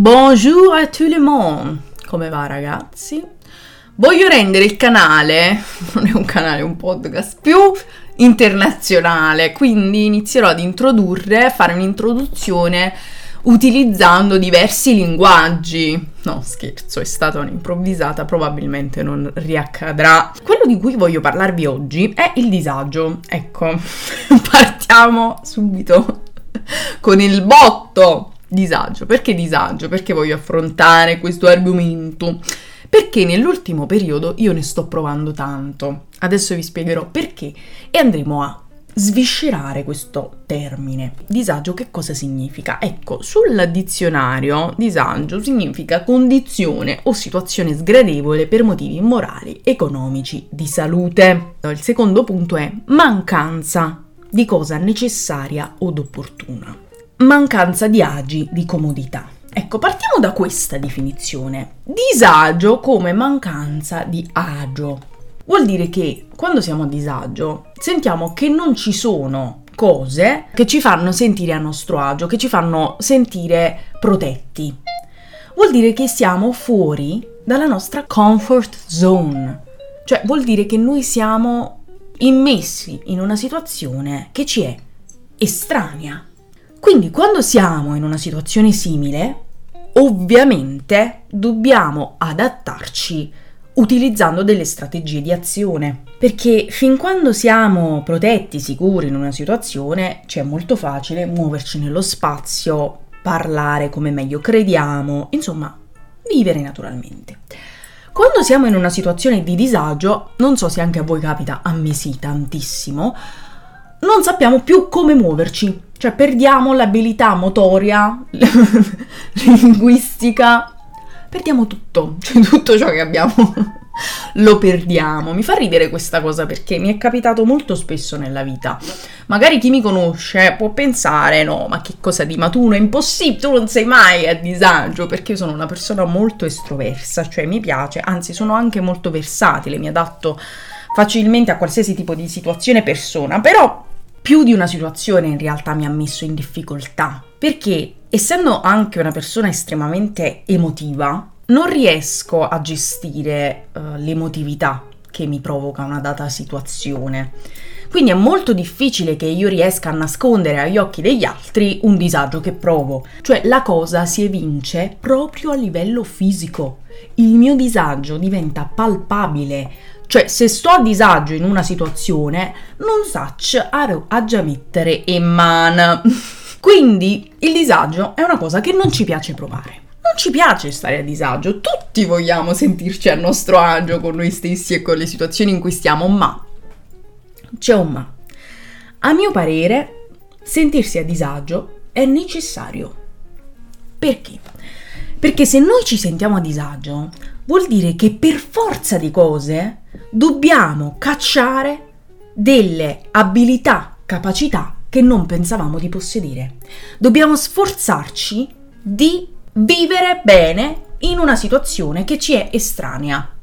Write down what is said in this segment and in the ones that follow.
Bonjour à tout le monde! Come va ragazzi? Voglio rendere il canale, non è un canale, è un podcast più internazionale, quindi inizierò ad introdurre, fare un'introduzione utilizzando diversi linguaggi. No, scherzo, è stata un'improvvisata, probabilmente non riaccadrà. Quello di cui voglio parlarvi oggi è il disagio. Ecco, partiamo subito con il botto. Disagio. Perché disagio? Perché voglio affrontare questo argomento? Perché nell'ultimo periodo io ne sto provando tanto. Adesso vi spiegherò perché e andremo a sviscerare questo termine. Disagio che cosa significa? Ecco, sul dizionario disagio significa condizione o situazione sgradevole per motivi morali, economici, di salute. Il secondo punto è mancanza di cosa necessaria od opportuna. Mancanza di agi, di comodità. Ecco, partiamo da questa definizione. Disagio come mancanza di agio. Vuol dire che quando siamo a disagio sentiamo che non ci sono cose che ci fanno sentire a nostro agio, che ci fanno sentire protetti. Vuol dire che siamo fuori dalla nostra comfort zone. Cioè vuol dire che noi siamo immessi in una situazione che ci è estranea. Quindi quando siamo in una situazione simile, ovviamente dobbiamo adattarci utilizzando delle strategie di azione. Perché fin quando siamo protetti, sicuri in una situazione, ci è molto facile muoverci nello spazio, parlare come meglio crediamo, insomma, vivere naturalmente. Quando siamo in una situazione di disagio, non so se anche a voi capita, a me sì tantissimo, non sappiamo più come muoverci, cioè perdiamo l'abilità motoria, linguistica, perdiamo tutto, cioè tutto ciò che abbiamo lo perdiamo. Mi fa ridere questa cosa perché mi è capitato molto spesso nella vita. Magari chi mi conosce può pensare, no, ma che cosa di maturo, è impossibile, tu non sei mai a disagio, perché io sono una persona molto estroversa, cioè mi piace, anzi sono anche molto versatile, mi adatto facilmente a qualsiasi tipo di situazione persona, però più di una situazione in realtà mi ha messo in difficoltà, perché essendo anche una persona estremamente emotiva, non riesco a gestire uh, l'emotività che mi provoca una data situazione. Quindi è molto difficile che io riesca a nascondere agli occhi degli altri un disagio che provo. Cioè la cosa si evince proprio a livello fisico. Il mio disagio diventa palpabile. Cioè se sto a disagio in una situazione, non saccio a già mettere in mano. Quindi il disagio è una cosa che non ci piace provare. Non ci piace stare a disagio, tutti vogliamo sentirci a nostro agio con noi stessi e con le situazioni in cui stiamo, ma c'è un ma. A mio parere, sentirsi a disagio è necessario. Perché? Perché se noi ci sentiamo a disagio, vuol dire che per forza di cose dobbiamo cacciare delle abilità, capacità che non pensavamo di possedere. Dobbiamo sforzarci di vivere bene in una situazione che ci è estranea.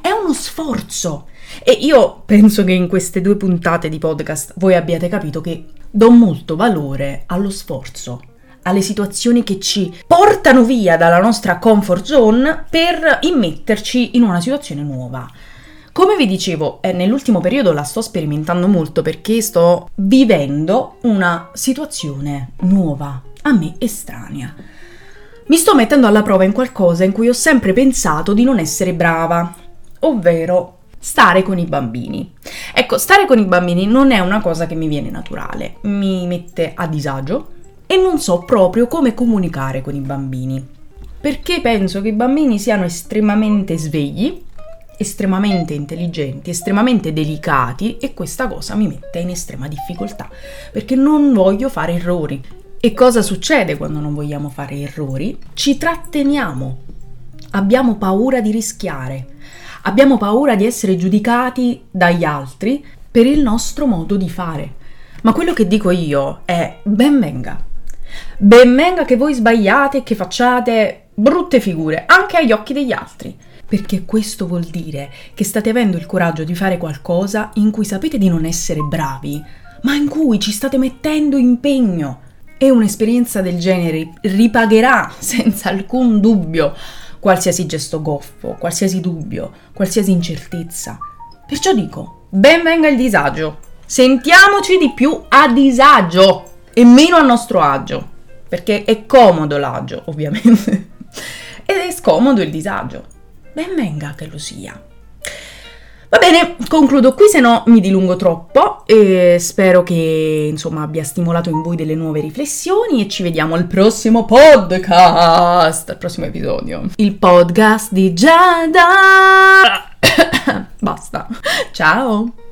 È uno sforzo. E io penso che in queste due puntate di podcast voi abbiate capito che do molto valore allo sforzo, alle situazioni che ci portano via dalla nostra comfort zone per immetterci in una situazione nuova. Come vi dicevo, eh, nell'ultimo periodo la sto sperimentando molto perché sto vivendo una situazione nuova, a me estranea. Mi sto mettendo alla prova in qualcosa in cui ho sempre pensato di non essere brava, ovvero stare con i bambini. Ecco, stare con i bambini non è una cosa che mi viene naturale, mi mette a disagio e non so proprio come comunicare con i bambini. Perché penso che i bambini siano estremamente svegli estremamente intelligenti, estremamente delicati e questa cosa mi mette in estrema difficoltà perché non voglio fare errori. E cosa succede quando non vogliamo fare errori? Ci tratteniamo, abbiamo paura di rischiare, abbiamo paura di essere giudicati dagli altri per il nostro modo di fare. Ma quello che dico io è ben venga. Ben venga che voi sbagliate e che facciate brutte figure anche agli occhi degli altri perché questo vuol dire che state avendo il coraggio di fare qualcosa in cui sapete di non essere bravi, ma in cui ci state mettendo impegno. e un'esperienza del genere ripagherà senza alcun dubbio qualsiasi gesto goffo, qualsiasi dubbio, qualsiasi incertezza. Perciò dico, ben venga il disagio. Sentiamoci di più a disagio e meno a nostro agio, perché è comodo l'agio, ovviamente, ed è scomodo il disagio. Ben venga che lo sia. Va bene, concludo qui, se no mi dilungo troppo e spero che insomma abbia stimolato in voi delle nuove riflessioni e ci vediamo al prossimo podcast, al prossimo episodio. Il podcast di Giada. Basta. Ciao.